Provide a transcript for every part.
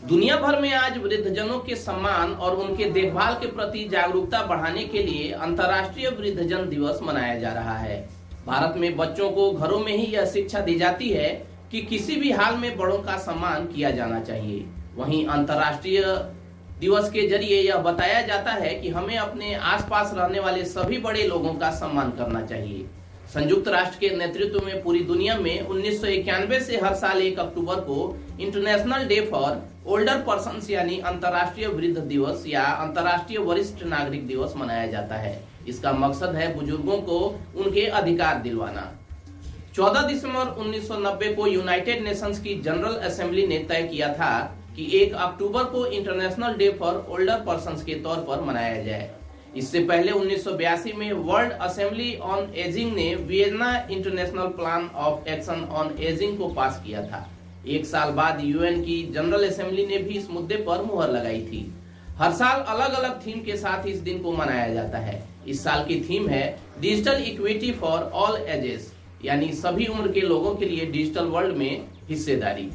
दुनिया भर में आज वृद्धजनों के सम्मान और उनके देखभाल के प्रति जागरूकता बढ़ाने के लिए अंतर्राष्ट्रीय वृद्धजन दिवस मनाया जा रहा है। भारत में बच्चों को घरों में ही यह शिक्षा दी जाती है कि किसी भी हाल में बड़ों का सम्मान किया जाना चाहिए। वहीं अंतर्राष्ट्रीय दिवस के ज़रिए यह बताया जाता है कि हमें अपने आसपास रहने वाले सभी बड़े लोगों का सम्मान करना चाहिए। संयुक्त राष्ट्र के नेतृत्व में पूरी दुनिया में उन्नीस सौ इक्यानवे से हर साल एक अक्टूबर को international day for older person यानी अंतर्राष्ट्रीय वृद्ध दिवस या अंतर्राष्ट्रीय वरिष्ठ नागरिक दिवस मनाया जाता है। इसका मकसद है बुज़ुर्गों को उनके अधिकार दिलवाना। 14 दिसंबर 1990 को यूनाइटेड नेशंस की जनरल असेंबली ने तय किया था कि 1 अक्टूबर को international day for older person के तौर पर मनाया जाए। इससे पहले 1982 में वर्ल्ड असेंबली ऑन एजिंग ने Vienna international plan of action on aging को पास किया था। एक साल बाद यूएन की जनरल असेंबली ने भी इस मुद्दे पर मुहर लगाई थी। हर साल अलग अलग थीम के साथ इस दिन को मनाया जाता है। इस साल की थीम है digital equity for all ages, यानी सभी उम्र के लोगों के लिए डिजिटल वर्ल्ड में हिस्सेदारी।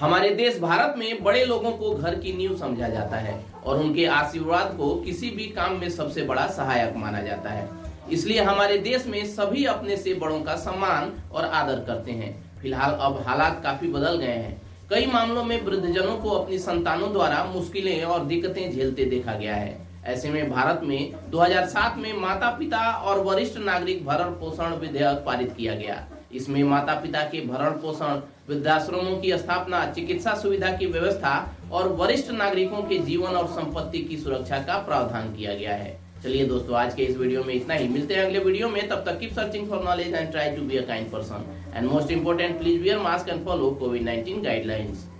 हमारे देश भारत में बड़े लोगों को घर की नींव समझा जाता है और उनके आशीर्वाद को किसी भी काम में सबसे बड़ा सहायक माना जाता है। इसलिए हमारे देश में सभी अपने से बड़ों का सम्मान और आदर करते हैं। फ़िलहाल अब हालात काफ़ी बदल गए हैं। कई मामलों में वृद्धजनों को अपनी संतानों द्वारा मुश्किलें और दिक्कतें झेलते देखा गया है। ऐसे में भारत में 2007 में माता पिता और वरिष्ठ नागरिक भरण पोषण विधेयक पारित किया गया। इसमें माता पिता के भरण पोषण, वृद्धाश्रमों की स्थापना, चिकित्सा सुविधा की व्यवस्था और वरिष्ठ नागरिकों के जीवन और संपत्ति की सुरक्षा का प्रावधान किया गया है। चलिए दोस्तों, आज के इस वीडियो में इतना ही। मिलते हैं अगले वीडियो में। तब तक keep searching for knowledge and try to be a kind person and most important please wear mask and follow covid 19 guidelines